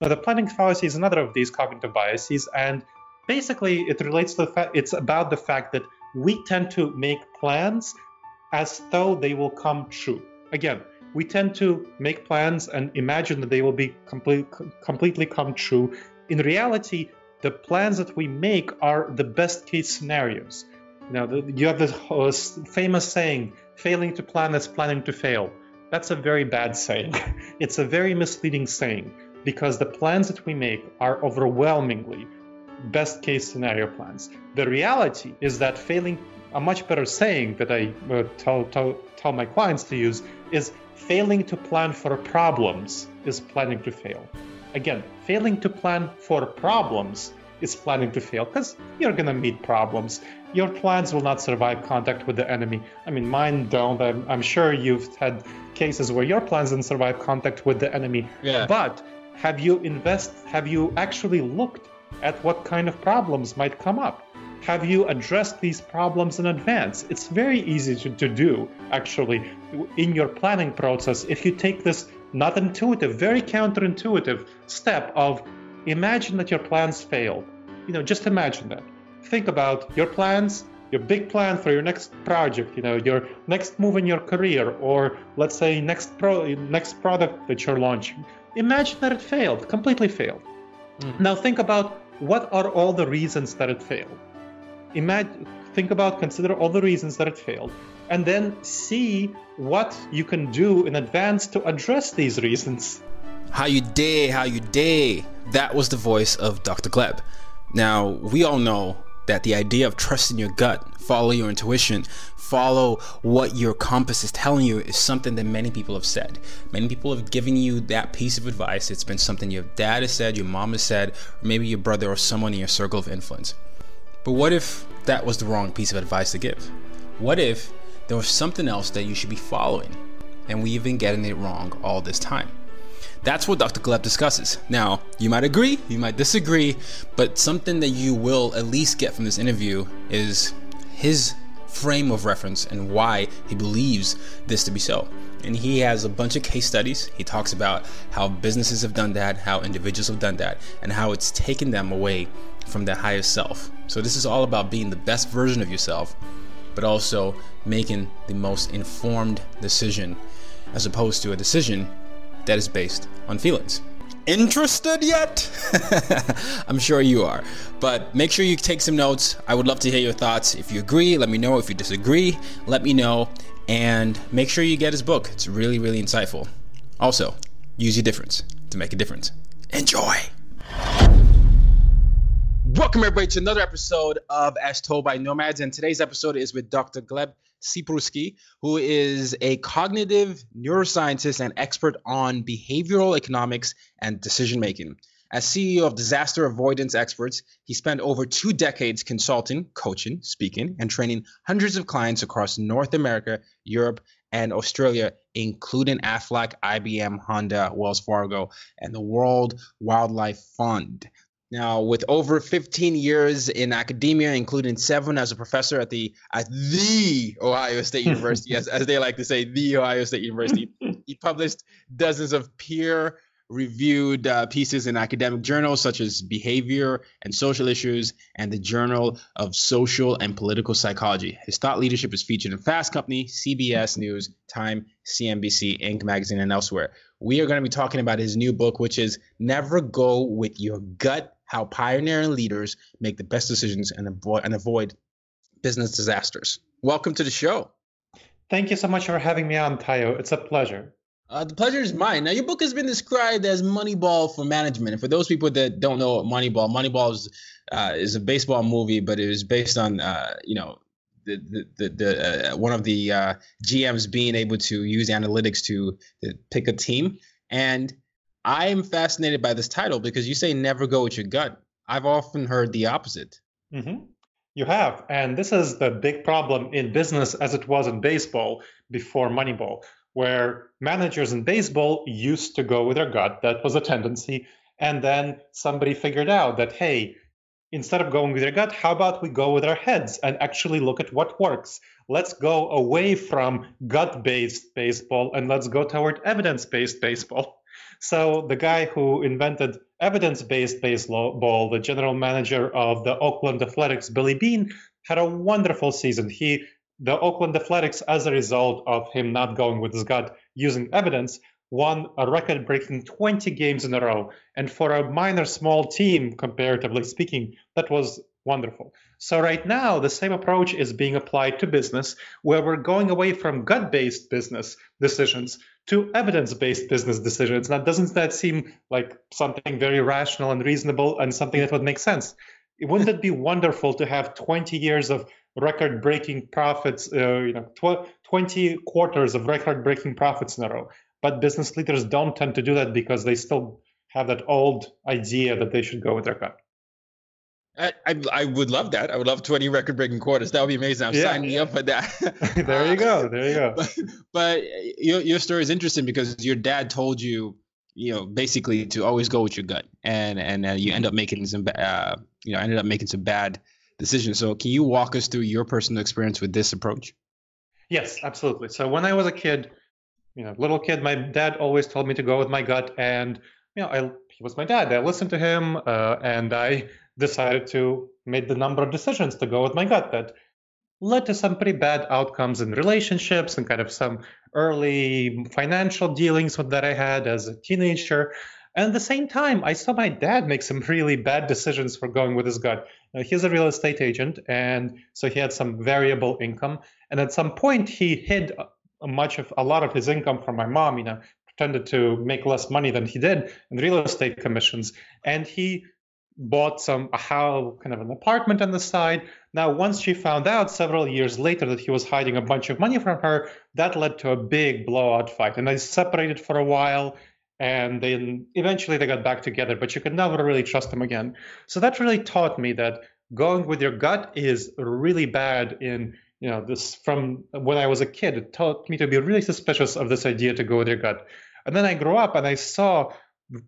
The planning fallacy is another of these cognitive biases, and basically it relates to the fact it's about the fact that we tend to make plans as though they will come true. Again, we tend to make plans and imagine that they will be complete, completely come true. In reality, the plans that we make are the best case scenarios. Now, you have this uh, famous saying, failing to plan is planning to fail. That's a very bad saying. It's a very misleading saying because the plans that we make are overwhelmingly best case scenario plans. The reality is that failing, a much better saying that I uh, tell, tell, tell my clients to use is failing to plan for problems is planning to fail. Again, failing to plan for problems is planning to fail because you're going to meet problems. Your plans will not survive contact with the enemy. I mean, mine don't. I'm, I'm sure you've had cases where your plans didn't survive contact with the enemy. Yeah. But have you invest? Have you actually looked at what kind of problems might come up? Have you addressed these problems in advance? It's very easy to, to do, actually, in your planning process if you take this not intuitive, very counterintuitive step of imagine that your plans failed. You know, just imagine that. Think about your plans, your big plan for your next project, you know, your next move in your career, or let's say next pro next product that you're launching. Imagine that it failed, completely failed. Mm. Now think about what are all the reasons that it failed. Imagine, think about, consider all the reasons that it failed, and then see what you can do in advance to address these reasons. How you day, how you day. That was the voice of Dr. Gleb. Now, we all know that the idea of trusting your gut, follow your intuition, follow what your compass is telling you is something that many people have said. Many people have given you that piece of advice. It's been something your dad has said, your mom has said, or maybe your brother or someone in your circle of influence. But what if that was the wrong piece of advice to give? What if there was something else that you should be following and we've been getting it wrong all this time? That's what Dr. Gleb discusses. Now, you might agree, you might disagree, but something that you will at least get from this interview is his frame of reference and why he believes this to be so. And he has a bunch of case studies. He talks about how businesses have done that, how individuals have done that, and how it's taken them away from their highest self. So, this is all about being the best version of yourself, but also making the most informed decision as opposed to a decision that is based on feelings. Interested yet? I'm sure you are. But make sure you take some notes. I would love to hear your thoughts. If you agree, let me know. If you disagree, let me know. And make sure you get his book. It's really, really insightful. Also, use your difference to make a difference. Enjoy! Welcome, everybody, to another episode of As Told by Nomads. And today's episode is with Dr. Gleb Tsipursky, who is a cognitive neuroscientist and expert on behavioral economics and decision making. As CEO of Disaster Avoidance Experts, he spent over two decades consulting, coaching, speaking, and training hundreds of clients across North America, Europe, and Australia, including Aflac, IBM, Honda, Wells Fargo, and the World Wildlife Fund. Now, with over 15 years in academia, including seven as a professor at the at the Ohio State University, as, as they like to say, the Ohio State University, he published dozens of peer reviewed uh, pieces in academic journals such as Behavior and Social Issues and the Journal of Social and Political Psychology. His thought leadership is featured in Fast Company, CBS News, Time, CNBC, Inc. magazine, and elsewhere. we are going to be talking about his new book, which is Never Go with Your Gut How Pioneering Leaders Make the Best Decisions and Avoid, and avoid Business Disasters. Welcome to the show. Thank you so much for having me on, Tayo. It's a pleasure. Uh, the pleasure is mine. Now, your book has been described as Moneyball for management. And for those people that don't know Moneyball, Moneyball is, uh, is a baseball movie, but it was based on, uh, you know, the the, the, the uh, one of the uh, GMs being able to use analytics to, to pick a team. And I'm fascinated by this title because you say never go with your gut. I've often heard the opposite. Mm-hmm. You have. And this is the big problem in business as it was in baseball before Moneyball where managers in baseball used to go with their gut. That was a tendency. And then somebody figured out that, hey, instead of going with your gut, how about we go with our heads and actually look at what works? Let's go away from gut based baseball and let's go toward evidence based baseball. So, the guy who invented evidence based baseball, the general manager of the Oakland Athletics, Billy Beane, had a wonderful season. He the Oakland Athletics, as a result of him not going with his gut using evidence, won a record breaking 20 games in a row. And for a minor, small team, comparatively speaking, that was wonderful. So, right now, the same approach is being applied to business, where we're going away from gut based business decisions to evidence based business decisions. Now, doesn't that seem like something very rational and reasonable and something that would make sense? Wouldn't it be wonderful to have 20 years of record-breaking profits, uh, you know, tw- 20 quarters of record-breaking profits in a row. But business leaders don't tend to do that because they still have that old idea that they should go with their gut. I, I, I would love that. I would love 20 record-breaking quarters. That would be amazing. I'm yeah. signing up for that. there you go. There you go. But, but your your story is interesting because your dad told you, you know, basically to always go with your gut, and and uh, you end up making some, uh, you know, ended up making some bad decisions. So, can you walk us through your personal experience with this approach? Yes, absolutely. So, when I was a kid, you know, little kid, my dad always told me to go with my gut, and you know, I, he was my dad. I listened to him, uh, and I decided to make the number of decisions to go with my gut that led to some pretty bad outcomes in relationships and kind of some early financial dealings that I had as a teenager. And at the same time, I saw my dad make some really bad decisions for going with his gut. Uh, he's a real estate agent, and so he had some variable income. And at some point, he hid much of a lot of his income from my mom. You know, pretended to make less money than he did in real estate commissions, and he bought some a house, kind of an apartment on the side. Now, once she found out several years later that he was hiding a bunch of money from her, that led to a big blowout fight, and they separated for a while and then eventually they got back together but you could never really trust them again. So that really taught me that going with your gut is really bad in you know this from when i was a kid. It taught me to be really suspicious of this idea to go with your gut. And then i grew up and i saw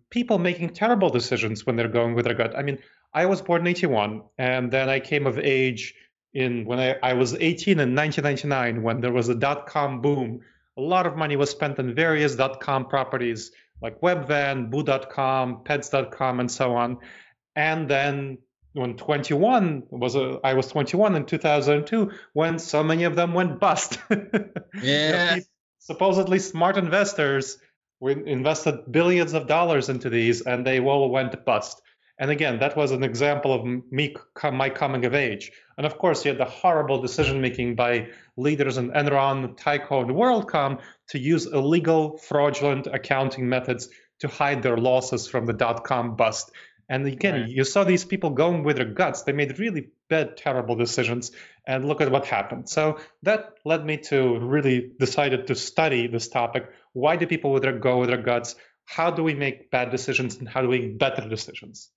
people making terrible decisions when they're going with their gut i mean i was born in 81 and then i came of age in when i, I was 18 in 1999 when there was a dot-com boom a lot of money was spent on various dot-com properties like Webvan, Boo.com, Pets.com, and so on. And then when 21 was a, I was 21 in 2002 when so many of them went bust. yeah. You know, supposedly smart investors invested billions of dollars into these and they all went bust. And again, that was an example of me, my coming of age. And of course, you had the horrible decision making by leaders in Enron, Tyco, and WorldCom to use illegal, fraudulent accounting methods to hide their losses from the dot com bust. And again, right. you saw these people going with their guts. They made really bad, terrible decisions. And look at what happened. So that led me to really decided to study this topic. Why do people with their go with their guts? How do we make bad decisions and how do we make better decisions?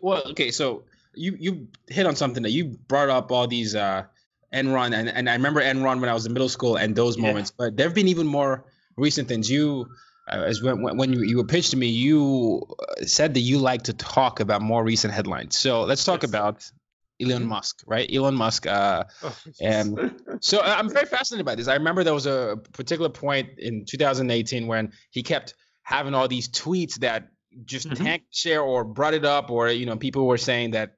Well, okay, so you you hit on something that you brought up all these uh Enron and, and I remember Enron when I was in middle school and those moments, yeah. but there have been even more recent things. You uh, as when when you, you were pitched to me, you uh, said that you like to talk about more recent headlines. So let's talk yes. about Elon Musk, right? Elon Musk. Uh, oh, and so I'm very fascinated by this. I remember there was a particular point in 2018 when he kept having all these tweets that just mm-hmm. tanked share or brought it up, or you know, people were saying that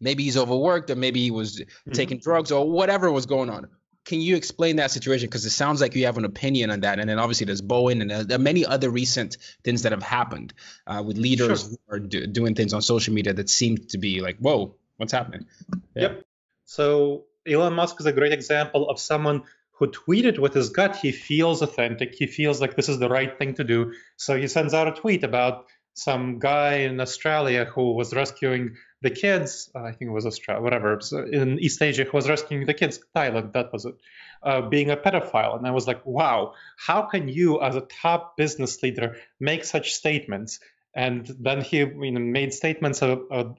maybe he's overworked or maybe he was mm-hmm. taking drugs or whatever was going on. can you explain that situation? Because it sounds like you have an opinion on that. And then obviously there's Boeing and there are many other recent things that have happened uh, with leaders sure. who are do, doing things on social media that seem to be like, whoa, what's happening? Yeah. Yep. So Elon Musk is a great example of someone who tweeted with his gut. He feels authentic. He feels like this is the right thing to do. So he sends out a tweet about some guy in Australia who was rescuing the kids. Uh, I think it was Australia, whatever, in East Asia, who was rescuing the kids, Thailand, that was it, uh, being a pedophile. And I was like, wow, how can you, as a top business leader, make such statements? And then he you know, made statements of,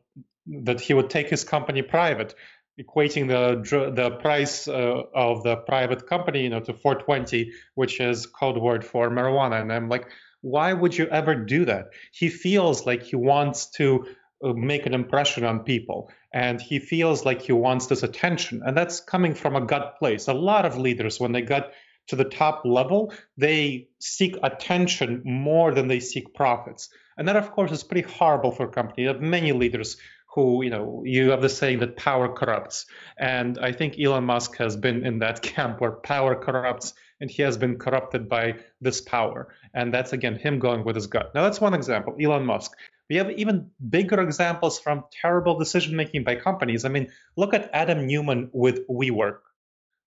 that he would take his company private equating the the price uh, of the private company, you know, to 420, which is code word for marijuana. And I'm like, why would you ever do that? He feels like he wants to uh, make an impression on people, and he feels like he wants this attention, and that's coming from a gut place. A lot of leaders, when they get to the top level, they seek attention more than they seek profits. And that, of course, is pretty horrible for a company. You have many leaders who, you know, you have the saying that power corrupts. And I think Elon Musk has been in that camp where power corrupts and he has been corrupted by this power. And that's, again, him going with his gut. Now, that's one example, Elon Musk. We have even bigger examples from terrible decision making by companies. I mean, look at Adam Neumann with WeWork.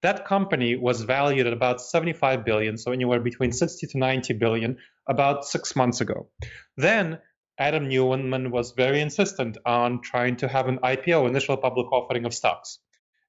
That company was valued at about 75 billion, so anywhere between 60 to 90 billion, about six months ago. Then Adam Neumann was very insistent on trying to have an IPO, initial public offering of stocks.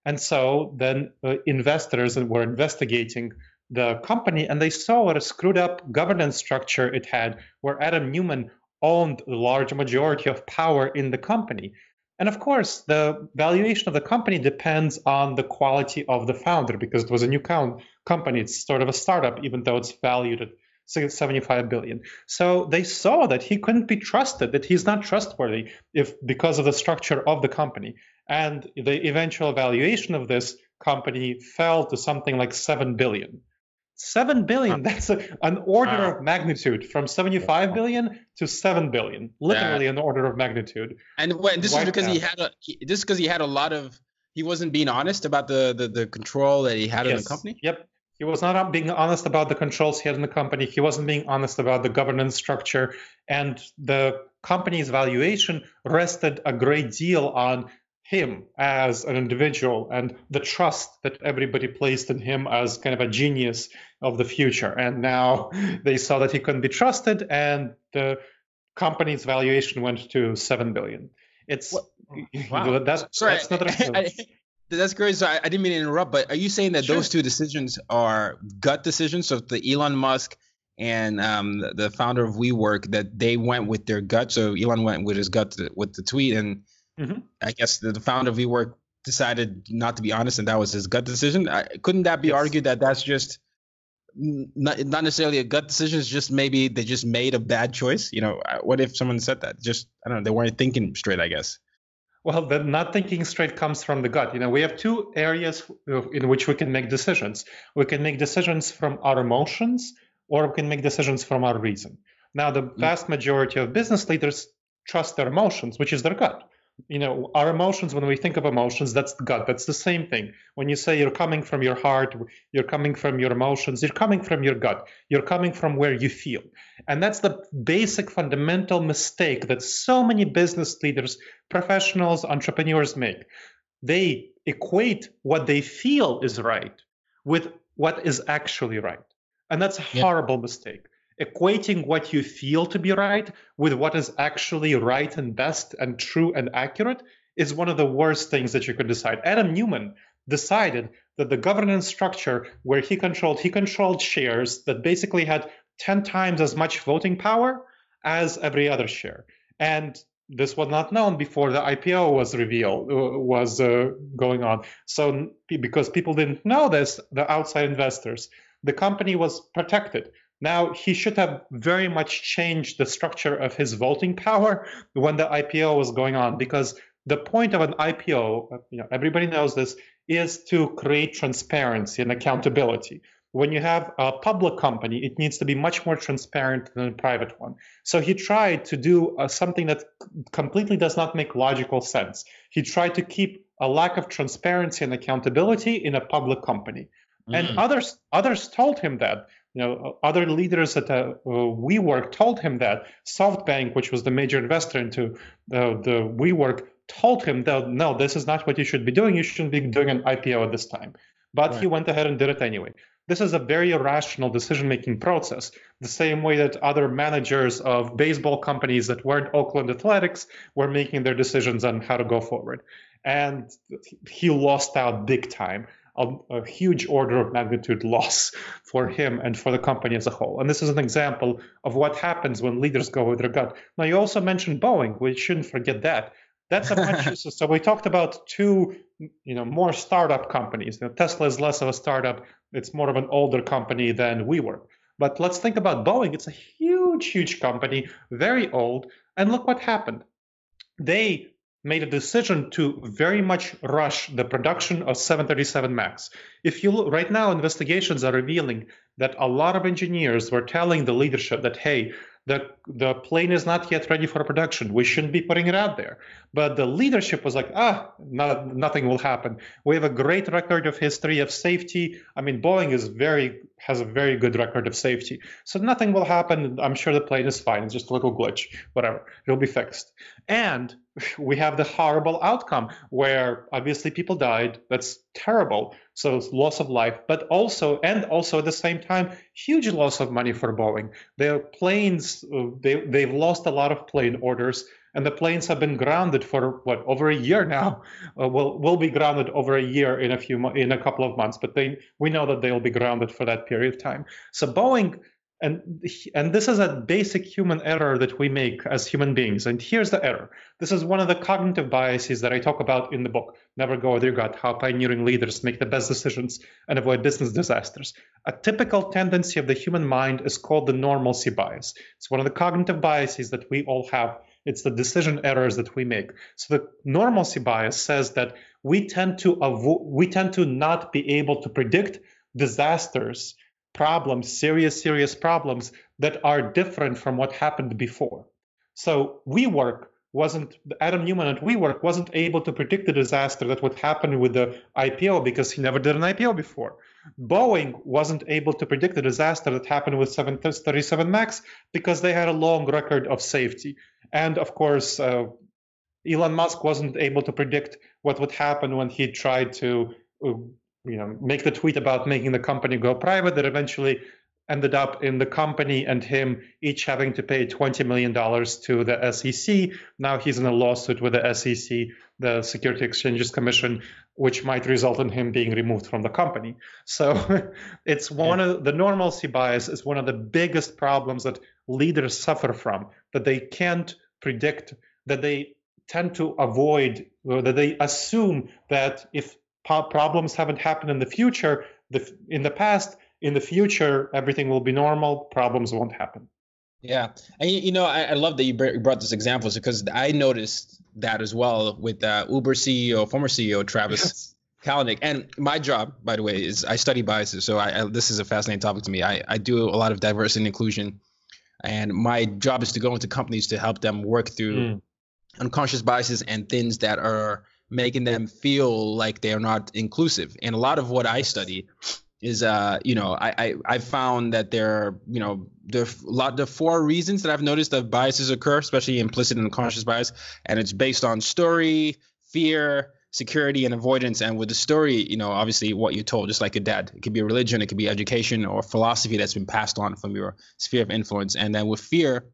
And so then uh, investors were investigating the company and they saw what a screwed up governance structure it had, where Adam Neumann owned the large majority of power in the company. And of course, the valuation of the company depends on the quality of the founder because it was a new company. It's sort of a startup, even though it's valued at 75 billion. So they saw that he couldn't be trusted, that he's not trustworthy if because of the structure of the company. And the eventual valuation of this company fell to something like 7 billion. 7 billion, that's a, an order wow. of magnitude from 75 billion to 7 billion. Literally an order of magnitude. And what, this is because he had a this is because he had a lot of he wasn't being honest about the the, the control that he had yes. in the company. Yep. He was not being honest about the controls he had in the company. He wasn't being honest about the governance structure. And the company's valuation rested a great deal on him as an individual and the trust that everybody placed in him as kind of a genius of the future. And now they saw that he couldn't be trusted, and the company's valuation went to seven billion. It's wow. that's, Sorry, that's not. A, that's great. So I, I, didn't mean to interrupt, but are you saying that sure. those two decisions are gut decisions? So the Elon Musk and um, the, founder of WeWork, that they went with their gut. So Elon went with his gut to, with the tweet, and mm-hmm. I guess the, the, founder of WeWork decided not to be honest, and that was his gut decision. I, couldn't that be yes. argued that that's just not, not necessarily a gut decision? It's just maybe they just made a bad choice. You know, what if someone said that? Just I don't know, they weren't thinking straight. I guess. Well, the not thinking straight comes from the gut. You know, we have two areas in which we can make decisions. We can make decisions from our emotions, or we can make decisions from our reason. Now, the mm. vast majority of business leaders trust their emotions, which is their gut you know our emotions when we think of emotions that's the gut that's the same thing. When you say you're coming from your heart you're coming from your emotions you're coming from your gut. You're coming from where you feel. And that's the basic fundamental mistake that so many business leaders professionals entrepreneurs make. They equate what they feel is right with what is actually right. And that's a yeah. horrible mistake equating what you feel to be right with what is actually right and best and true and accurate is one of the worst things that you could decide. Adam Neumann decided that the governance structure where he controlled he controlled shares that basically had 10 times as much voting power as every other share. And this was not known before the IPO was revealed, uh, was uh, going on. So, because people didn't know this, the outside investors, the company was protected. Now, he should have very much changed the structure of his voting power when the IPO was going on, because the point of an IPO, you know, everybody knows this, is to create transparency and accountability. When you have a public company, it needs to be much more transparent than a private one. So he tried to do uh, something that completely does not make logical sense. He tried to keep a lack of transparency and accountability in a public company. mm. and others others told him that. You know, other leaders at uh, WeWork told him that. SoftBank, which was the major investor into the, the WeWork, told him that no, this is not what you should be doing. You shouldn't be doing an IPO at this time. But right. he went ahead and did it anyway. This is a very irrational decision making process, the same way that other managers of baseball companies that weren't Oakland Athletics were making their decisions on how to go forward. And he lost out big time. A, a, huge order of magnitude loss for him and for the company as a whole. And this is an example of what happens when leaders go with their gut. Now, you also mentioned Boeing. We shouldn't forget that. That's a much. so we talked about two, you know, more startup companies. You know, Tesla is less of a startup. It's more of an older company than WeWork. But let's think about Boeing. It's a huge, huge company, very old. And look what happened. They made a decision to very much rush the production of 737 max if you look right now investigations are revealing that a lot of engineers were telling the leadership that hey the the plane is not yet ready for production. We shouldn't be putting it out there. But the leadership was like, ah, not, nothing will happen. We have a great record of history of safety. I mean, Boeing is very has a very good record of safety, so nothing will happen. I'm sure the plane is fine. It's just a little glitch, whatever. It'll be fixed. And we have the horrible outcome where obviously people died. That's terrible. So loss of life, but also and also at the same time, huge loss of money for Boeing. Their planes, uh, they they've lost a lot of plane orders, and the planes have been grounded for what over a year now. Uh, will will be grounded over a year in a few in a couple of months, but they we know that they'll be grounded for that period of time. So Boeing and and this is a basic human error that we make as human beings and here's the error. This is one of the cognitive biases that i talk about in the book. Never go with your gut. How pioneering leaders make the best decisions and avoid business disasters. A typical tendency of the human mind is called the normalcy bias. It's one of the cognitive biases that we all have it's the decision errors that we make so the normalcy bias says that we tend to avo- we tend to not be able to predict disasters problems, serious, serious problems that are different from what happened before. So WeWork wasn't Adam Neumann at WeWork wasn't able to predict the disaster that would happen with the IPO because he never did an IPO before. Boeing wasn't able to predict the disaster that happened with 737 Max because they had a long record of safety. And of course, uh, Elon Musk wasn't able to predict what would happen when he tried to uh, you know make the tweet about making the company go private that eventually ended up in the company and him each having to pay $20 million to the SEC. Now he's in a lawsuit with the SEC, the Security Exchanges Commission, which might result in him being removed from the company. So it's one yeah. of the normalcy bias is one of the biggest problems that leaders suffer from, that they can't predict, that they tend to avoid, or that they assume that if problems haven't happened in the future. The, in the past, in the future, everything will be normal. Problems won't happen. Yeah, and you know, I, I love that you brought this example because I noticed that as well with uh, Uber CEO, former CEO Travis yes. Kalanick. And my job, by the way, is I study biases. So I, I, this is a fascinating topic to me. I, I do a lot of diversity and inclusion, and my job is to go into companies to help them work through mm. unconscious biases and things that are making them feel like they're not inclusive. And a lot of what I study is uh you know I, I i found that there are you know the lot the four reasons that i've noticed that biases occur especially implicit and unconscious bias and it's based on story fear security and avoidance. And with the story you know obviously what you're told just like your dad it could be a religion it could be education or philosophy that's been passed on from your sphere of influence. And then with fear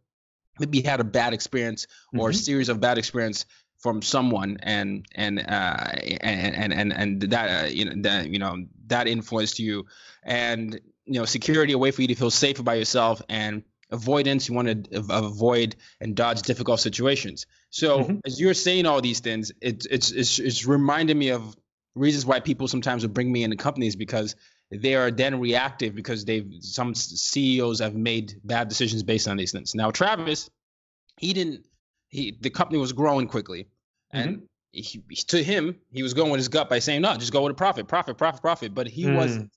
maybe you had a bad experience or mm-hmm. a series of bad experience from someone and and uh, and and and and that uh, you know that you know that influenced you. And you know security a way for you to feel safer by yourself and avoidance you want to avoid and dodge difficult situations so mm-hmm. as you're saying all these things it, it's it's it's reminding me of reasons why people sometimes will bring me into companies because they are then reactive because they've some CEOs have made bad decisions based on these things. Now Travis, he didn't he the company was growing quickly. And mm-hmm. he, to him, he was going with his gut by saying, no, just go with a profit, profit, profit, profit. But he mm. wasn't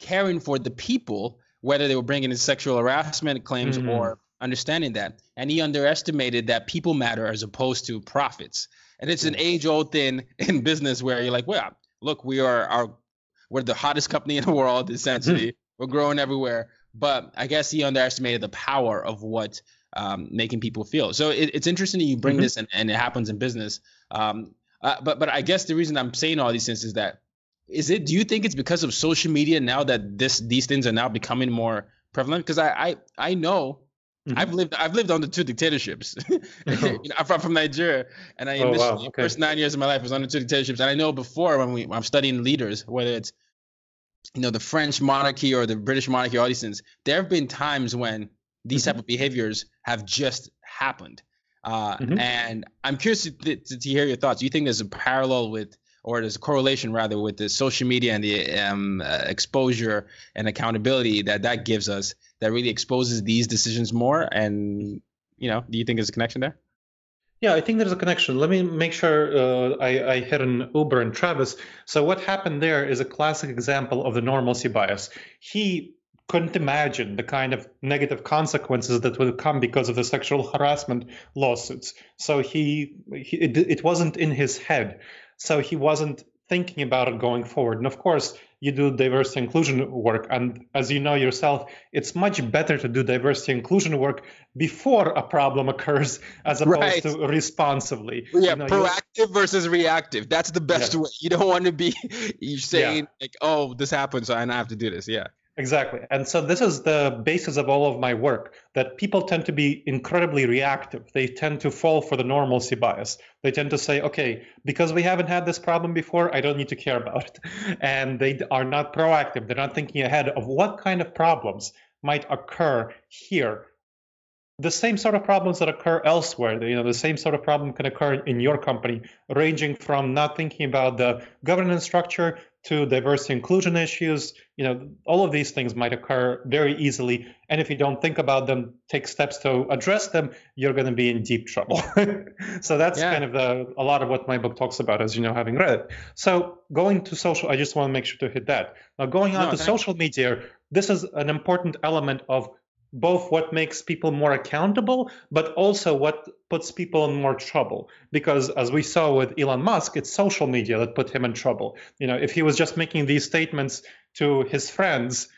caring for the people, whether they were bringing in sexual harassment claims mm-hmm. or understanding that. And he underestimated that people matter as opposed to profits. And it's an age old thing in business where you're like, well, look, we are our we're the hottest company in the world, essentially. we're growing everywhere. But I guess he underestimated the power of what um, making people feel. So it, it's interesting that you bring mm-hmm. this and, and, it happens in business. Um, uh, but but I guess the reason I'm saying all these things is that is it? Do you think it's because of social media now that this these things are now becoming more prevalent? Because I, I I know Mm-hmm. I've lived I've lived under two dictatorships. you know, I'm from, from Nigeria, and I oh, wow. okay. first nine years of my life was under two dictatorships. And I know before when we when I'm studying leaders, whether it's you know the French monarchy or the British monarchy, all these things, there have been times when these mm-hmm. type of behaviors have just happened. Uh, mm-hmm. And I'm curious to, to, to, hear your thoughts. Do you think there's a parallel with, or there's a correlation rather, with the social media and the um, uh, exposure and accountability that that gives us that really exposes these decisions more? And you know, do you think there's a connection there? Yeah, I think there's a connection. Let me make sure uh, I, I hit an Uber and Travis. So what happened there is a classic example of the normalcy bias. He couldn't imagine the kind of negative consequences that would come because of the sexual harassment lawsuits. So he, he it, it wasn't in his head. So he wasn't thinking about it going forward. And of course, you do diversity inclusion work. And as you know yourself, it's much better to do diversity inclusion work before a problem occurs as opposed right. to responsively. Yeah, you know, proactive versus reactive. That's the best yeah. way. You don't want to be you saying yeah. like, oh, this happened, so I have to do this. Yeah. Exactly. And so this is the basis of all of my work that people tend to be incredibly reactive. They tend to fall for the normalcy bias. They tend to say, okay, because we haven't had this problem before, I don't need to care about it. And they are not proactive. They're not thinking ahead of what kind of problems might occur here the same sort of problems that occur elsewhere. You know, the same sort of problem can occur in your company, ranging from not thinking about the governance structure to diversity inclusion issues. You know, all of these things might occur very easily, and if you don't think about them, take steps to address them, you're going to be in deep trouble. so that's yeah. kind of the a lot of what my book talks about, as you know, having read it. So going to social, I just want to make sure to hit that. Now, going on no, to social media, this is an important element of both what makes people more accountable, but also what puts people in more trouble. Because as we saw with Elon Musk, it's social media that put him in trouble. You know, if he was just making these statements to his friends,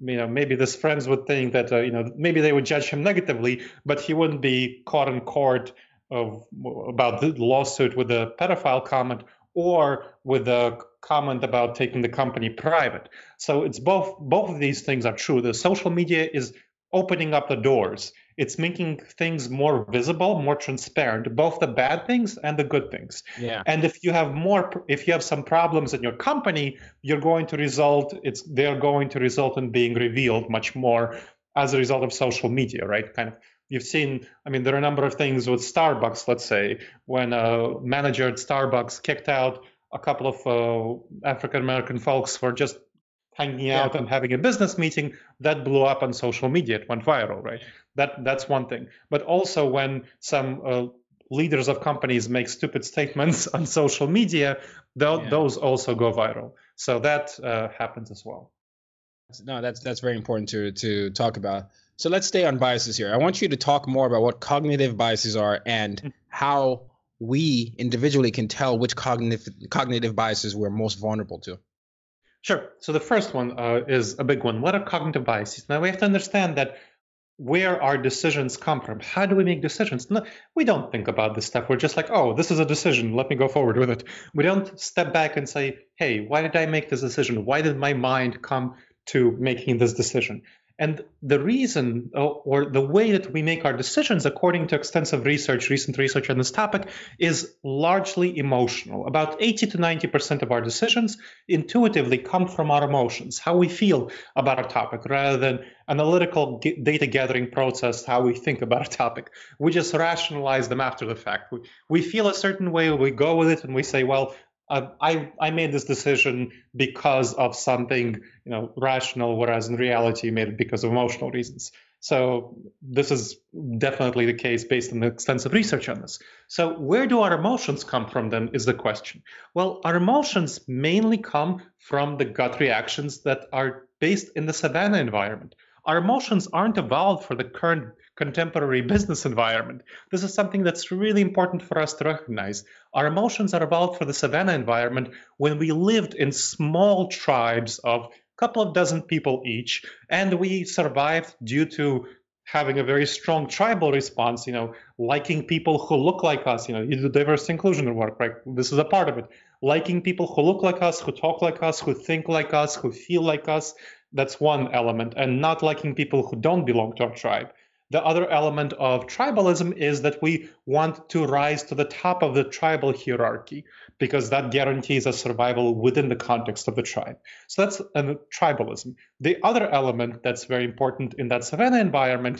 you know, maybe his friends would think that, uh, you know, maybe they would judge him negatively, but he wouldn't be caught in court of about the lawsuit with the pedophile comment or with the comment about taking the company private. So it's both both of these things are true. The social media is opening up the doors. It's making things more visible, more transparent, both the bad things and the good things. Yeah. And if you have more, if you have some problems in your company, you're going to result. It's they're going to result in being revealed much more as a result of social media, right? Kind of. You've seen, I mean, there are a number of things with Starbucks, let's say, when a manager at Starbucks kicked out a couple of uh, African American folks for just hanging out yeah. and having a business meeting that blew up on social media. It went viral right? That that's one thing. But also when some uh, leaders of companies make stupid statements on social media th- yeah. those also go viral. So that uh, happens as well. No that's that's very important to to talk about. So let's stay on biases here. I want you to talk more about what cognitive biases are and mm-hmm. how we individually can tell which cognitive cognitive biases we're most vulnerable to Sure. So the first one uh, is a big one. What are cognitive biases? Now we have to understand that where our decisions come from. How do we make decisions? No, we don't think about this stuff. We're just like, oh, this is a decision. Let me go forward with it. We don't step back and say, hey, why did I make this decision? Why did my mind come to making this decision? And the reason uh, or the way that we make our decisions, according to extensive research, recent research on this topic, is largely emotional. About 80 to 90% of our decisions intuitively come from our emotions, how we feel about a topic, rather than analytical data gathering process, how we think about a topic. We just rationalize them after the fact. We, we feel a certain way, we go with it, and we say, well, I I made this decision because of something you know rational, whereas in reality you made it because of emotional reasons. So this is definitely the case based on the extensive research on this. So where do our emotions come from then is the question. Well, our emotions mainly come from the gut reactions that are based in the savanna environment. Our emotions aren't evolved for the current contemporary business environment. This is something that's really important for us to recognize. Our emotions are evolved for the savannah environment when we lived in small tribes of a couple of dozen people each, and we survived due to having a very strong tribal response, you know, liking people who look like us, you know, you do diversity inclusion work, right? This is a part of it. Liking people who look like us, who talk like us, who think like us, who feel like us. That's one element. And not liking people who don't belong to our tribe. The other element of tribalism is that we want to rise to the top of the tribal hierarchy because that guarantees a survival within the context of the tribe. So that's a tribalism. The other element that's very important in that savannah environment.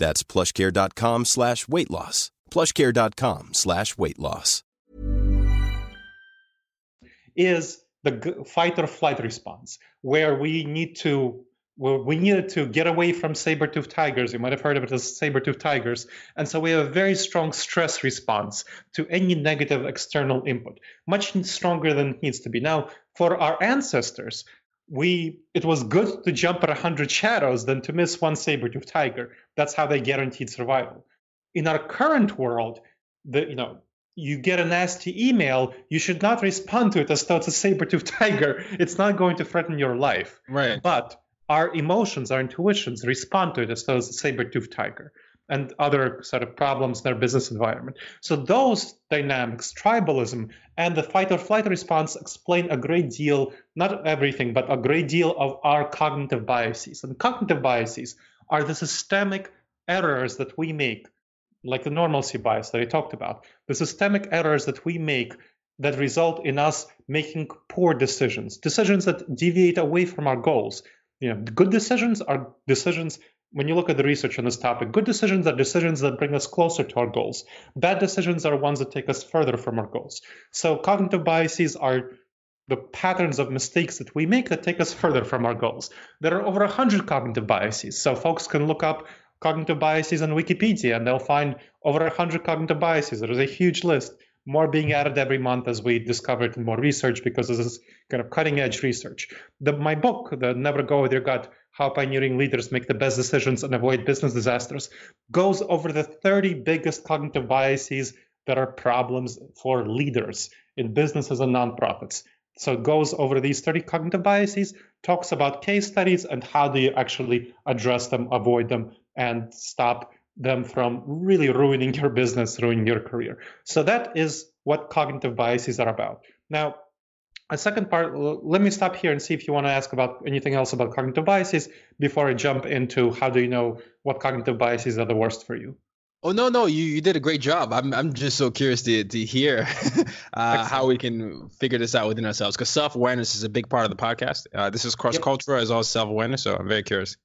That's plushcare.com slash weight loss. plushcare.com slash weight loss. Is the fight or flight response, where we need to well, we needed to get away from saber-toothed tigers. You might have heard of it as saber-toothed tigers. And so we have a very strong stress response to any negative external input, much stronger than it needs to be. Now, for our ancestors, we it was good to jump at 100 shadows than to miss one saber-tooth tiger. That's how they guaranteed survival. In our current world, the you know you get a nasty email, you should not respond to it as though it's a saber-tooth tiger. It's not going to threaten your life. Right. But our emotions, our intuitions respond to it as though it's a saber-tooth tiger and other sort of problems in their business environment. So those dynamics, tribalism and the fight or flight response explain a great deal, not everything, but a great deal of our cognitive biases. And cognitive biases are the systemic errors that we make like the normalcy bias that I talked about, the systemic errors that we make that result in us making poor decisions, decisions that deviate away from our goals. You know, good decisions are decisions. When you look at the research on this topic, good decisions are decisions that bring us closer to our goals. Bad decisions are ones that take us further from our goals. So cognitive biases are the patterns of mistakes that we make that take us further from our goals. There are over 100 cognitive biases. So folks can look up cognitive biases on Wikipedia, and they'll find over 100 cognitive biases. There is a huge list, more being added every month as we discover it in more research because this is kind of cutting edge research. The, my book, The Never Go With Your Gut How Pioneering Leaders Make the Best Decisions and Avoid Business Disasters, goes over the 30 biggest cognitive biases that are problems for leaders in businesses and nonprofits. So it goes over these 30 cognitive biases, talks about case studies and how do you actually address them, avoid them, and stop them from really ruining your business, ruining your career. So that is what cognitive biases are about. Now, a second part, let me stop here and see if you want to ask about anything else about cognitive biases before I jump into how do you know what cognitive biases are the worst for you. Oh no, no, you, you did a great job. I'm I'm just so curious to to hear uh, how we can figure this out within ourselves because self awareness is a big part of the podcast. Uh, this is cross cultural yep. as well as self awareness, so I'm very curious.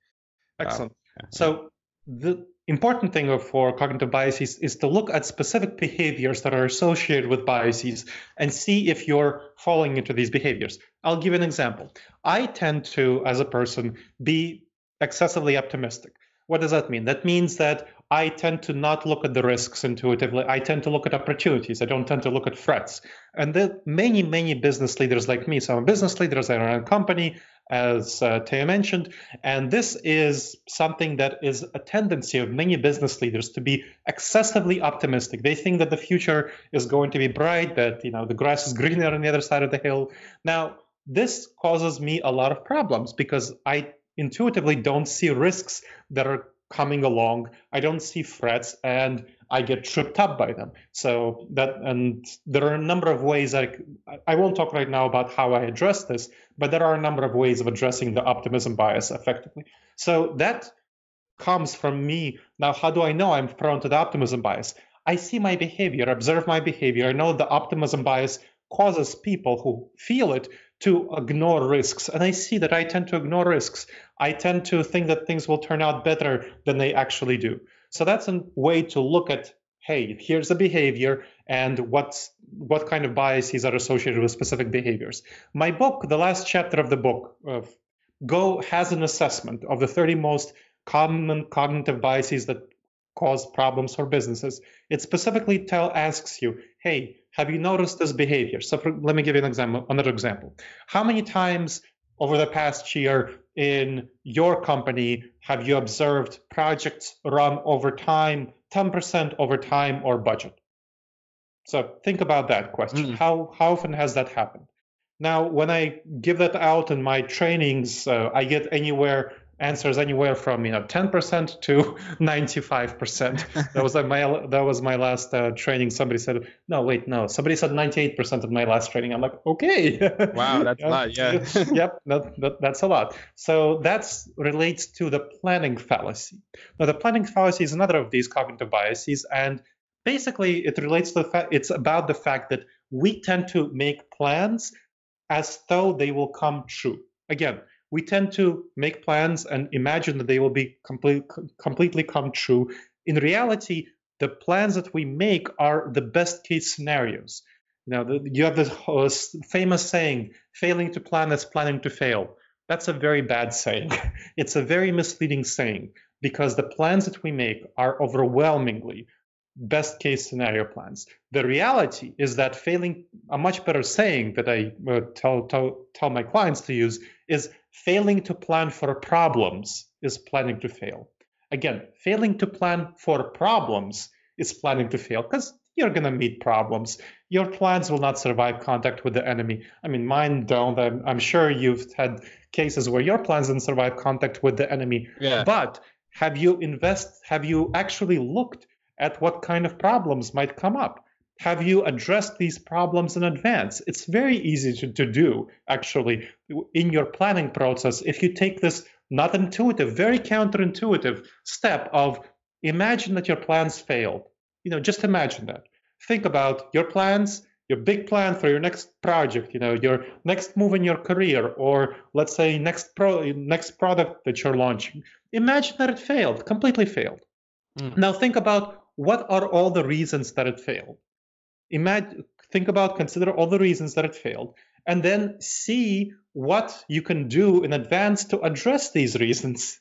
Excellent. Uh, so the important thing for cognitive biases is to look at specific behaviors that are associated with biases and see if you're falling into these behaviors. I'll give an example. I tend to, as a person, be excessively optimistic. What does that mean? That means that I tend to not look at the risks intuitively. I tend to look at opportunities. I don't tend to look at threats. And there many, many business leaders like me. So I'm a business leader, I run a company as uh, Tayo mentioned. And this is something that is a tendency of many business leaders to be excessively optimistic. They think that the future is going to be bright, that you know the grass is greener on the other side of the hill. Now, this causes me a lot of problems because I intuitively don't see risks that are coming along. I don't see threats, and I get tripped up by them. So that and there are a number of ways I I won't talk right now about how I address this, but there are a number of ways of addressing the optimism bias effectively. So that comes from me. Now, how do I know I'm prone to the optimism bias? I see my behavior, observe my behavior. I know the optimism bias causes people who feel it to ignore risks. And I see that I tend to ignore risks. I tend to think that things will turn out better than they actually do. So that's a way to look at hey, here's a behavior and what's what kind of biases are associated with specific behaviors. My book, the last chapter of the book, uh, Go has an assessment of the 30 most common cognitive biases that cause problems for businesses. It specifically tell asks you, hey, have you noticed this behavior? So for, let me give you an example, another example. How many times over the past year in your company have you observed projects run over time, 10% over time or budget? So think about that question. Mm. How, how often has that happened? Now, when I give that out in my trainings, uh, I get anywhere answers anywhere from you know 10% to 95%. that was like my that was my last uh, training. Somebody said, no, wait, no. Somebody said 98% of my last training. I'm like, okay. Wow, that's a lot. Yeah. yep, that, that, that's a lot. So that relates to the planning fallacy. Now, the planning fallacy is another of these cognitive biases, and basically it relates to the fact it's about the fact that we tend to make plans as though they will come true. Again, we tend to make plans and imagine that they will be complete, completely come true. In reality, the plans that we make are the best case scenarios. You know, you have this famous saying, failing to plan is planning to fail. That's a very bad saying. It's a very misleading saying because the plans that we make are overwhelmingly best case scenario plans. The reality is that failing, a much better saying that I uh, tell, tell, tell my clients to use is failing to plan for problems is planning to fail. Again, failing to plan for problems is planning to fail because you're going to meet problems. Your plans will not survive contact with the enemy. I mean, mine don't. I'm, I'm sure you've had cases where your plans didn't survive contact with the enemy. Yeah. But have you invest? Have you actually looked at what kind of problems might come up? Have you addressed these problems in advance? It's very easy to, to do, actually, in your planning process. If you take this not intuitive, very counterintuitive step of imagine that your plans failed. You know, just imagine that. Think about your plans, your big plan for your next project, you know, your next move in your career, or let's say next pro next product that you're launching. Imagine that it failed, completely failed. Mm. Now think about what are all the reasons that it failed imagine think about consider all the reasons that it failed and then see what you can do in advance to address these reasons.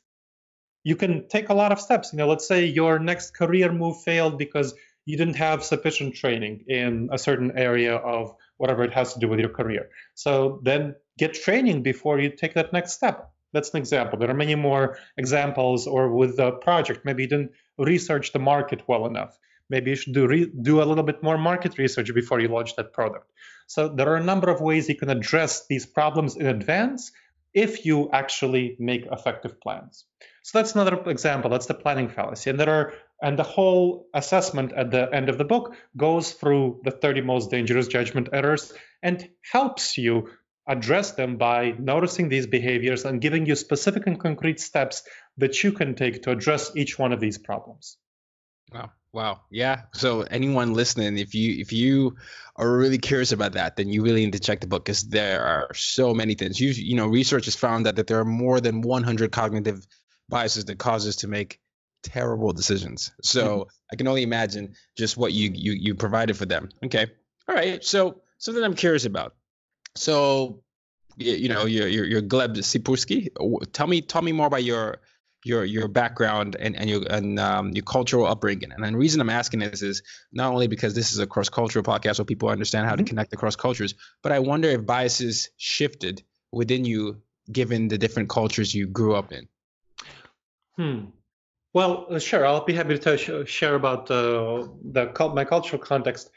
You can take a lot of steps. You know let's say your next career move failed because you didn't have sufficient training in a certain area of whatever it has to do with your career. So then get training before you take that next step. That's an example. There are many more examples or with the project. Maybe you didn't research the market well enough maybe you should do, re- do a little bit more market research before you launch that product. So there are a number of ways you can address these problems in advance if you actually make effective plans. So that's another example. That's the planning fallacy. And there are and the whole assessment at the end of the book goes through the 30 most dangerous judgment errors and helps you address them by noticing these behaviors and giving you specific and concrete steps that you can take to address each one of these problems. Wow. Wow. Yeah. So anyone listening, if you if you are really curious about that, then you really need to check the book because there are so many things. You you know, research has found that, that there are more than 100 cognitive biases that cause us to make terrible decisions. So mm-hmm. I can only imagine just what you you you provided for them. Okay. All right. So something I'm curious about. So you know, your your, your Gleb Tsipursky. Tell me tell me more about your your your background and and your and um, your cultural upbringing. And the reason I'm asking this is not only because this is a cross cultural podcast, so people understand how mm-hmm. to connect across cultures, but I wonder if biases shifted within you given the different cultures you grew up in. Hmm. Well, uh, sure. I'll be happy to sh- share about uh, the my cultural context.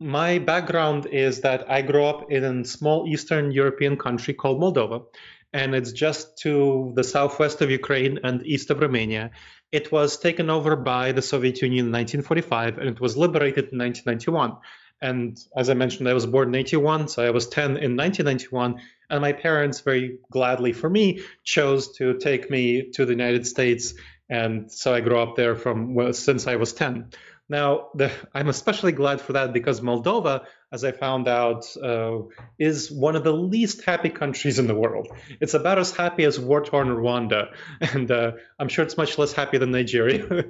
My background is that I grew up in a small Eastern European country called Moldova, and it's just to the southwest of Ukraine and east of Romania. It was taken over by the Soviet Union in 1945 and it was liberated in 1991. And as I mentioned, I was born in 81, so I was 10 in 1991. And my parents, very gladly for me, chose to take me to the United States. And so I grew up there from well, since I was 10. Now, the, I'm especially glad for that because Moldova, as I found out, uh, is one of the least happy countries in the world. It's about as happy as war torn Rwanda, and uh, I'm sure it's much less happy than Nigeria.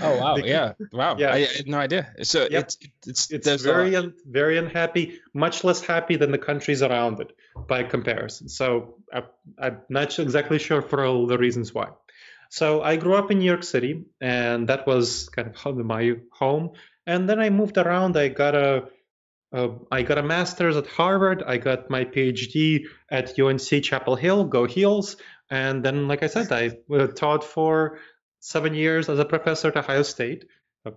oh wow! Because, yeah, wow. Yeah, I, I, had no idea. So yep. it's it's it's very un, very unhappy, much less happy than the countries around it by comparison. So I, I'm not exactly sure for all the reasons why. So I grew up in New York City, and that was kind of my home. And then I moved around. I got a, a I got a master's at Harvard. I got my PhD at UNC Chapel Hill. Go Heels! And then, like I said, I uh, taught for seven years as a professor at Ohio State.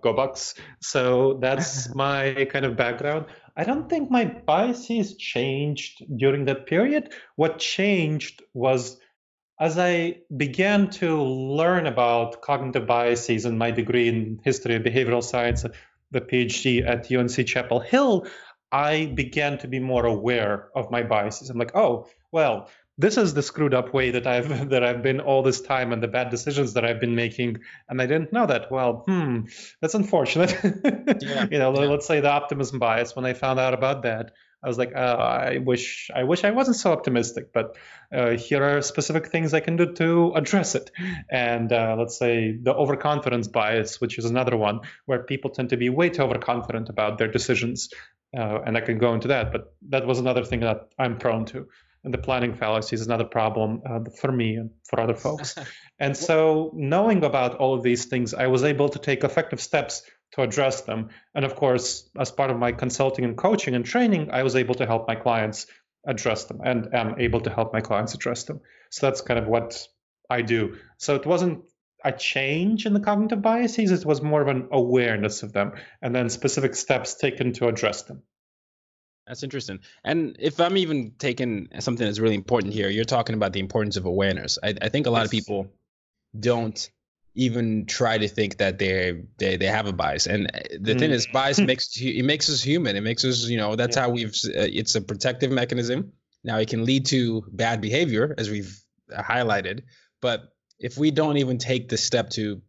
Go Bucks! So that's my kind of background. I don't think my biases changed during that period. What changed was as I began to learn about cognitive biases in my degree in history of behavioral science, the PhD at UNC Chapel Hill, I began to be more aware of my biases. I'm like, oh, well, this is the screwed up way that I've that I've been all this time and the bad decisions that I've been making, and I didn't know that. Well, hmm, that's unfortunate. Yeah, you know, yeah. let's say the optimism bias. When I found out about that, I was like, oh, I wish I wish I wasn't so optimistic, but uh, here are specific things I can do to address it. And uh, let's say the overconfidence bias, which is another one where people tend to be way too overconfident about their decisions, uh, and I can go into that. But that was another thing that I'm prone to. And the planning fallacy is another problem uh, for me and for other folks. and so, knowing about all of these things, I was able to take effective steps to address them. And of course, as part of my consulting and coaching and training, I was able to help my clients address them and am able to help my clients address them. So that's kind of what I do. So it wasn't a change in the cognitive biases, it was more of an awareness of them and then specific steps taken to address them. That's interesting. And if I'm even taking something that's really important here, you're talking about the importance of awareness. I, I think a lot yes. of people don't even try to think that they they they have a bias. And uh, the mm. thing is, bias hmm. makes it makes us human. It makes us, you know, that's yeah. how we've. Uh, it's a protective mechanism. Now it can lead to bad behavior, as we've highlighted. But if we don't even take the step to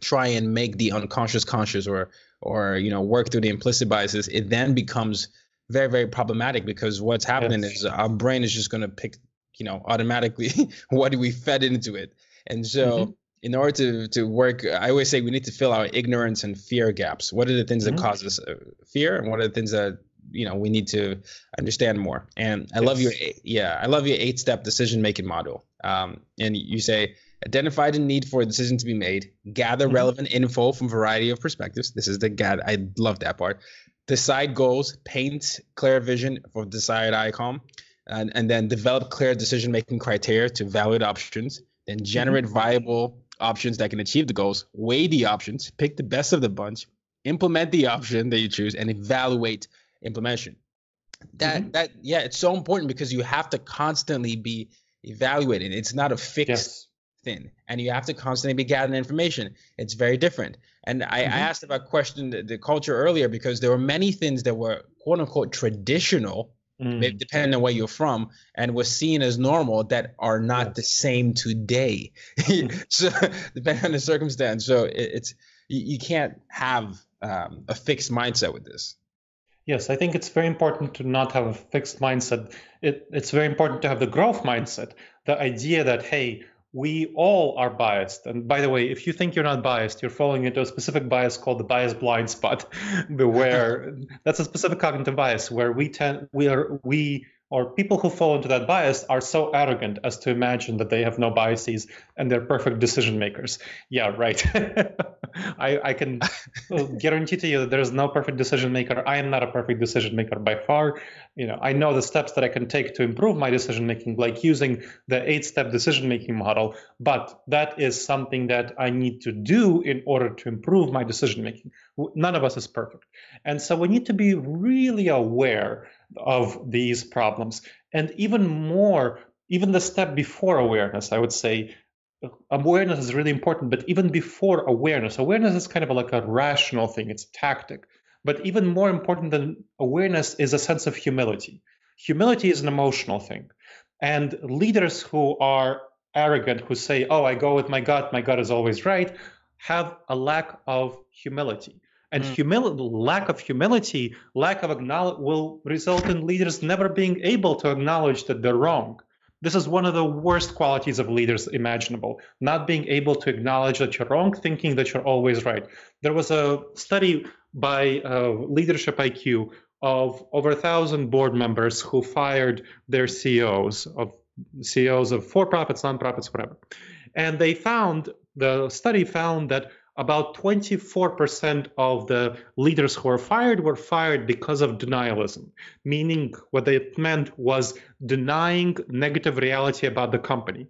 try and make the unconscious conscious, or or you know, work through the implicit biases, it then becomes very very problematic because what's happening yes. is our brain is just going to pick, you know, automatically what we fed into it, and so. Mm-hmm in order to to work, I always say we need to fill our ignorance and fear gaps. What are the things mm-hmm. that cause us uh, fear, and what are the things that you know we need to understand more? And I yes. love your yeah, I love your eight step decision making model. Um, and you say identify the need for a decision to be made, gather mm-hmm. relevant info from variety of perspectives. This is the gather. I love that part. Decide goals, paint clear vision for desired outcome, and, and then develop clear decision making criteria to evaluate options. Then generate mm-hmm. viable options that can achieve the goals, weigh the options, pick the best of the bunch, implement the option that you choose, and evaluate implementation. That mm-hmm. that yeah, it's so important because you have to constantly be evaluating. It's not a fixed yes. thing, and you have to constantly be gathering information. It's very different. And I, mm-hmm. I asked about question the, the culture earlier because there were many things that were quote unquote traditional mm. depending on where you're from, and was seen as normal that are not the same today. so depending on the circumstance, so it, it's you, you, can't have um, a fixed mindset with this. Yes, I think it's very important to not have a fixed mindset. It, it's very important to have the growth mindset, the idea that hey, we all are biased. And by the way, if you think you're not biased, you're falling into a specific bias called the bias blind spot, Beware. that's a specific cognitive bias where we tend we are we or people who fall into that bias are so arrogant as to imagine that they have no biases and they're perfect decision makers. Yeah, right. I, I can guarantee to you that there's no perfect decision maker. I am not a perfect decision maker by far. You know, I know the steps that I can take to improve my decision making, like using the eight-step decision making model. But that is something that I need to do in order to improve my decision making. None of us is perfect, and so we need to be really aware of these problems and even more even the step before awareness, I would say awareness is really important. But even before awareness, awareness is kind of like a rational thing, it's a tactic. But even more important than awareness is a sense of humility. Humility is an emotional thing. And leaders who are arrogant, who say, oh, I go with my gut, my gut is always right, have a lack of humility. And mm. humility, lack of humility, lack of acknowledge will result in leaders never being able to acknowledge that they're wrong. This is one of the worst qualities of leaders imaginable, not being able to acknowledge that you're wrong, thinking that you're always right. There was a study by uh, Leadership IQ of over a thousand board members who fired their CEOs of CEOs of for-profits, non-profits, whatever. And they found the study found that about 24% of the leaders who were fired were fired because of denialism, meaning what they meant was denying negative reality about the company.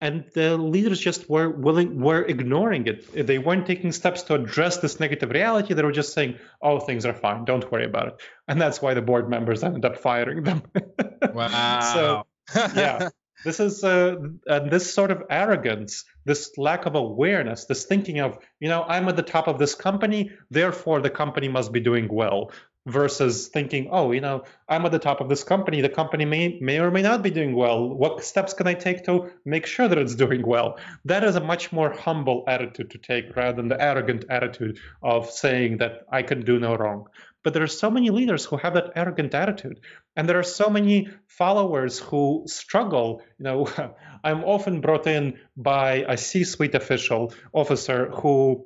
And the leaders just were willing, were ignoring it. They weren't taking steps to address this negative reality. They were just saying, "Oh, things are fine. Don't worry about it." And that's why the board members ended up firing them. wow. so, yeah, this is uh, this sort of arrogance this lack of awareness this thinking of you know i'm at the top of this company therefore the company must be doing well versus thinking oh you know i'm at the top of this company. The company may may or may not be doing well. What steps can i take to make sure that it's doing well? That is a much more humble attitude to take rather than the arrogant attitude of saying that i can do no wrong. But there are so many leaders who have that arrogant attitude and there are so many followers who struggle. You know i'm often brought in by a c-suite official officer who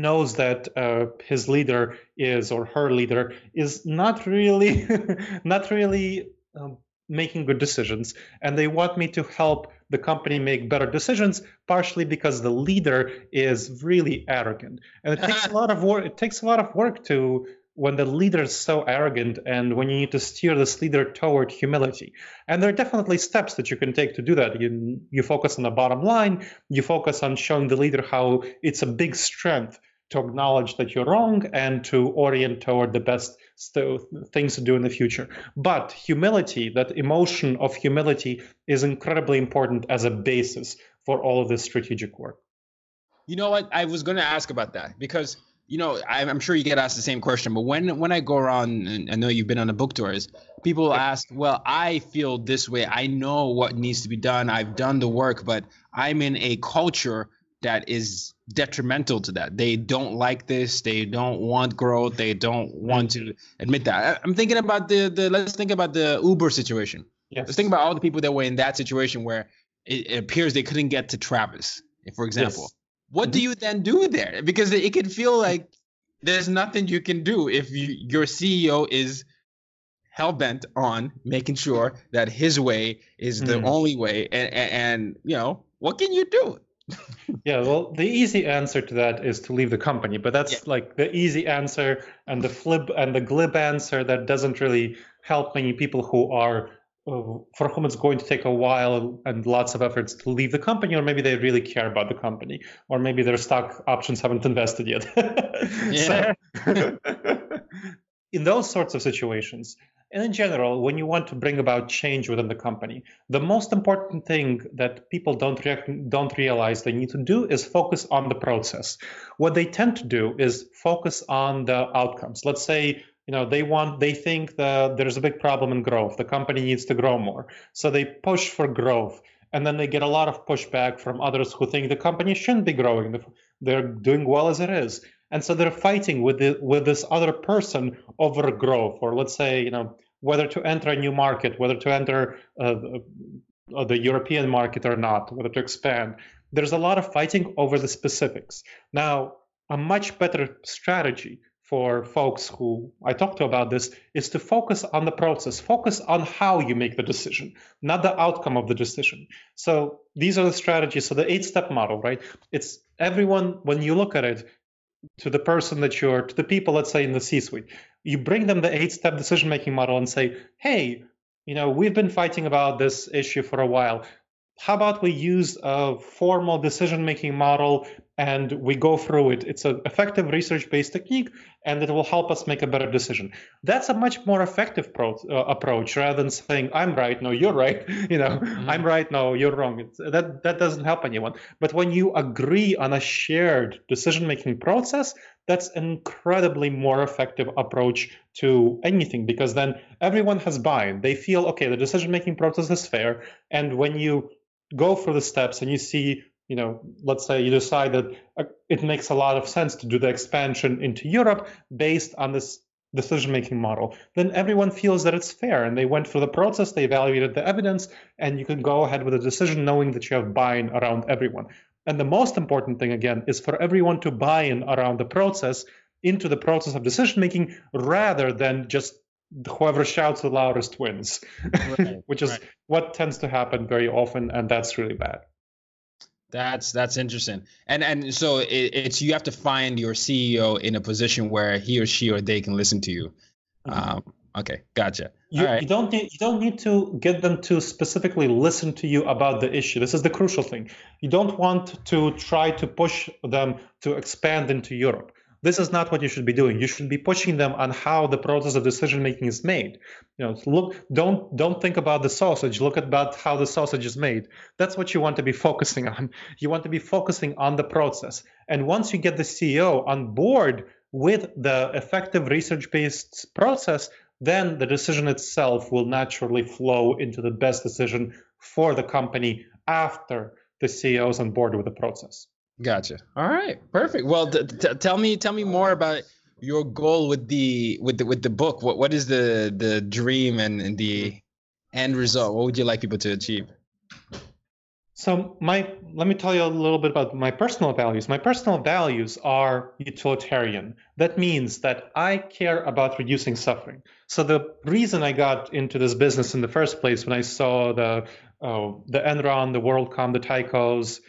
knows that uh, his leader is or her leader is not really not really um, making good decisions and they want me to help the company make better decisions partially because the leader is really arrogant and it takes a lot of work it takes a lot of work to when the leader is so arrogant and when you need to steer this leader toward humility. And there are definitely steps that you can take to do that. You, you focus on the bottom line, you focus on showing the leader how it's a big strength to acknowledge that you're wrong and to orient toward the best st- things to do in the future. But humility, that emotion of humility, is incredibly important as a basis for all of this strategic work. You know what? I was going to ask about that because you know, I'm sure you get asked the same question, but when when I go around, and I know you've been on the book tours, people ask, well, I feel this way. I know what needs to be done. I've done the work, but I'm in a culture that is detrimental to that. They don't like this. They don't want growth. They don't want to admit that. I'm thinking about the the. Let's think about the Uber situation. Yes. Let's think about all the people that were in that situation where it, it appears they couldn't get to Travis, for example. Yes what do mm-hmm. you then do there? Because it can feel like there's nothing you can do if you, your CEO is hell bent on making sure that his way is the mm. only way, and, and, and you know what can you do? Yeah, well, the easy answer to that is to leave the company, but that's yeah. like the easy answer and the flip and the glib answer that doesn't really help many people who are uh, for whom it's going to take a while and lots of efforts to leave the company, or maybe they really care about the company, or maybe their stock options haven't invested yet. yeah. in those sorts of situations, and in general, when you want to bring about change within the company, the most important thing that people don't don't realize they need to do is focus on the process. What they tend to do is focus on the outcomes. Let's say you know they want they think that there's a big problem in growth the company needs to grow more so they push for growth and then they get a lot of pushback from others who think the company shouldn't be growing they're doing well as it is and so they're fighting with the, with this other person over growth or let's say you know whether to enter a new market whether to enter uh, uh the european market or not whether to expand there's a lot of fighting over the specifics now a much better strategy for folks who I talk to about this is to focus on the process, focus on how you make the decision, not the outcome of the decision. So these are the strategies. So the eight step model, right? It's everyone, when you look at it, to the person that you're, to the people, let's say in the C suite, you bring them the eight step decision making model and say, hey, you know, we've been fighting about this issue for a while. How about we use a formal decision making model and we go through it. It's an effective research based technique and it will help us make a better decision. That's a much more effective pro- uh, approach rather than saying, I'm right, no, you're right. You know, mm-hmm. I'm right, no, you're wrong. It's, that, that doesn't help anyone. But when you agree on a shared decision making process, that's an incredibly more effective approach to anything because then everyone has buy in. They feel, okay, the decision making process is fair. And when you go through the steps and you see you know, let's say you decide that uh, it makes a lot of sense to do the expansion into Europe based on this decision making model, then everyone feels that it's fair and they went through the process, they evaluated the evidence, and you can go ahead with a decision knowing that you have buy in around everyone. And the most important thing, again, is for everyone to buy in around the process into the process of decision making rather than just whoever shouts the loudest wins, right, which is right. what tends to happen very often, and that's really bad. That's that's interesting, and and so it, it's you have to find your CEO in a position where he or she or they can listen to you. Mm-hmm. Um, okay, gotcha. You, right. you, don't need you don't need to get them to specifically listen to you about the issue. This is the crucial thing. You don't want to try to push them to expand into Europe. This is not what you should be doing. You should be pushing them on how the process of decision making is made. You know, look, don't don't think about the sausage. Look at about how the sausage is made. That's what you want to be focusing on. You want to be focusing on the process. And once you get the CEO on board with the effective research-based process, then the decision itself will naturally flow into the best decision for the company after the CEO is on board with the process. Gotcha. All right, perfect. Well, t- t- tell me, tell me more about your goal with the with the with the book. What what is the the dream and, and the end result? What would you like people to achieve? So my let me tell you a little bit about my personal values. My personal values are utilitarian. That means that I care about reducing suffering. So the reason I got into this business in the first place when I saw the uh, the Enron, the WorldCom, the Tycos,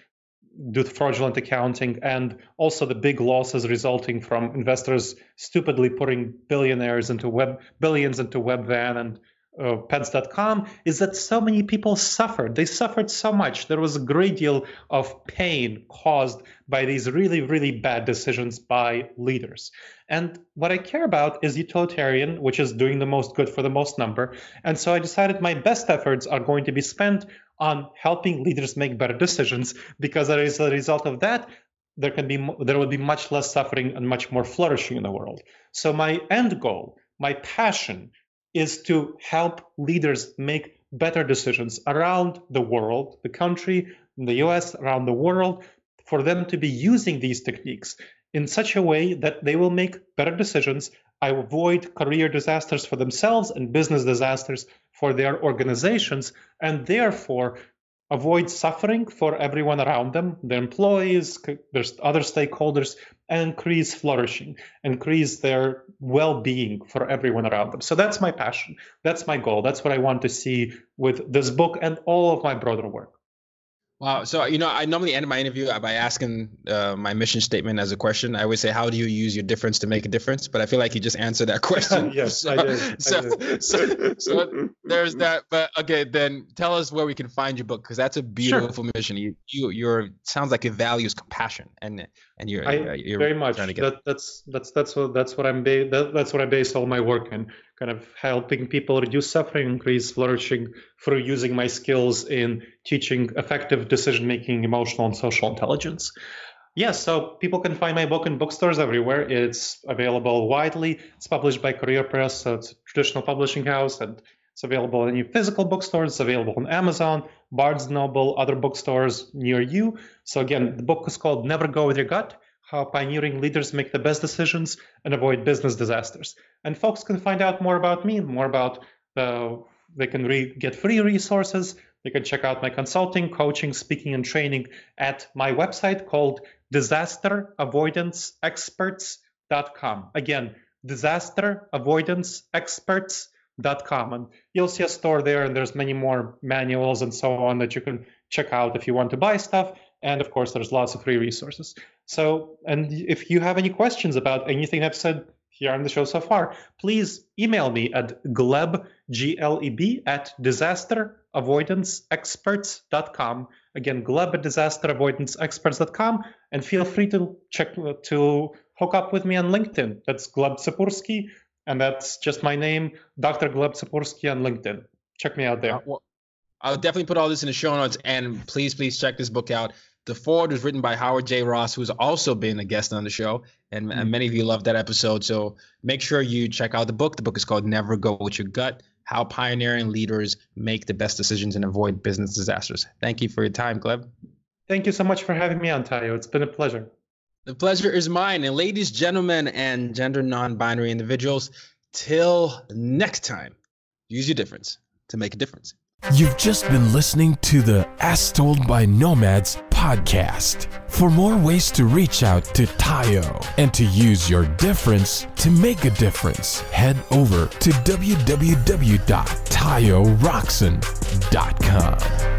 due to fraudulent accounting and also the big losses resulting from investors stupidly putting billionaires into web billions into webvan and uh, pets.com is that so many people suffered. They suffered so much. There was a great deal of pain caused by these really really bad decisions by leaders. And what i care about is utilitarian which is doing the most good for the most number. And so i decided my best efforts are going to be spent on helping leaders make better decisions because as a result of that there can be there will be much less suffering and much more flourishing in the world. So my end goal my passion is to help leaders make better decisions around the world the country the us around the world for them to be using these techniques in such a way that they will make better decisions avoid career disasters for themselves and business disasters for their organizations, and therefore avoid suffering for everyone around them, their employees, their other stakeholders, increase flourishing, increase their well being for everyone around them. So that's my passion. That's my goal. That's what I want to see with this book and all of my broader work. Wow. So, you know, I normally end my interview by asking uh, my mission statement as a question. I always say, how do you use your difference to make a difference? But I feel like you just answered that question. yes, so, I did. So, I did. so, so, there's that. But okay, then tell us where we can find your book because that's a beautiful sure. mission. You, you, your sounds like it values compassion and and you're, I, uh, you're very much. That, that's that's that's what that's what I'm ba- that, that's what I base all my work in kind of helping people reduce suffering, increase flourishing through using my skills in teaching effective decision making, emotional, and social intelligence. Yes, so people can find my book in bookstores everywhere. It's available widely. It's published by Career Press, so it's a traditional publishing house, and it's available in your physical bookstores. It's available on Amazon, Barnes Noble, other bookstores near you. So again, the book is called Never Go with Your Gut how pioneering leaders make the best decisions and avoid business disasters. And folks can find out more about me, more about the, they can re- get free resources. They can check out my consulting, coaching, speaking, and training at my website called disasteravoidanceexperts.com. Again, disasteravoidanceexperts.com. Com and you'll see a store there, and there's many more manuals and so on that you can check out if you want to buy stuff. And of course, there's lots of free resources. So, and if you have any questions about anything I've said here on the show so far, please email me at gleb, G-L-E-B, at disaster disasteravoidanceexperts.com. Again, Gleb at disasteravoidanceexperts.com. And feel free to check to hook up with me on LinkedIn. That's Gleb Tsipursky, and that's just my name, Dr. Gleb Tsipursky on LinkedIn. Check me out there. Uh, well, I'll definitely put all this in the show notes, and please, please check this book out. The Ford was written by Howard J. Ross, who's also been a guest on the show, and, mm-hmm. and many of you loved that episode. So make sure you check out the book. The book is called Never Go With Your Gut How Pioneering Leaders Make the Best Decisions and Avoid Business Disasters. Thank you for your time, Gleb. Thank you so much for having me on, Tayo. It's been a pleasure. The pleasure is mine. And ladies, gentlemen, and gender non binary individuals, till next time, use your difference to make a difference. You've just been listening to the As Told by Nomads podcast. For more ways to reach out to Tayo and to use your difference to make a difference, head over to www.tayorockson.com.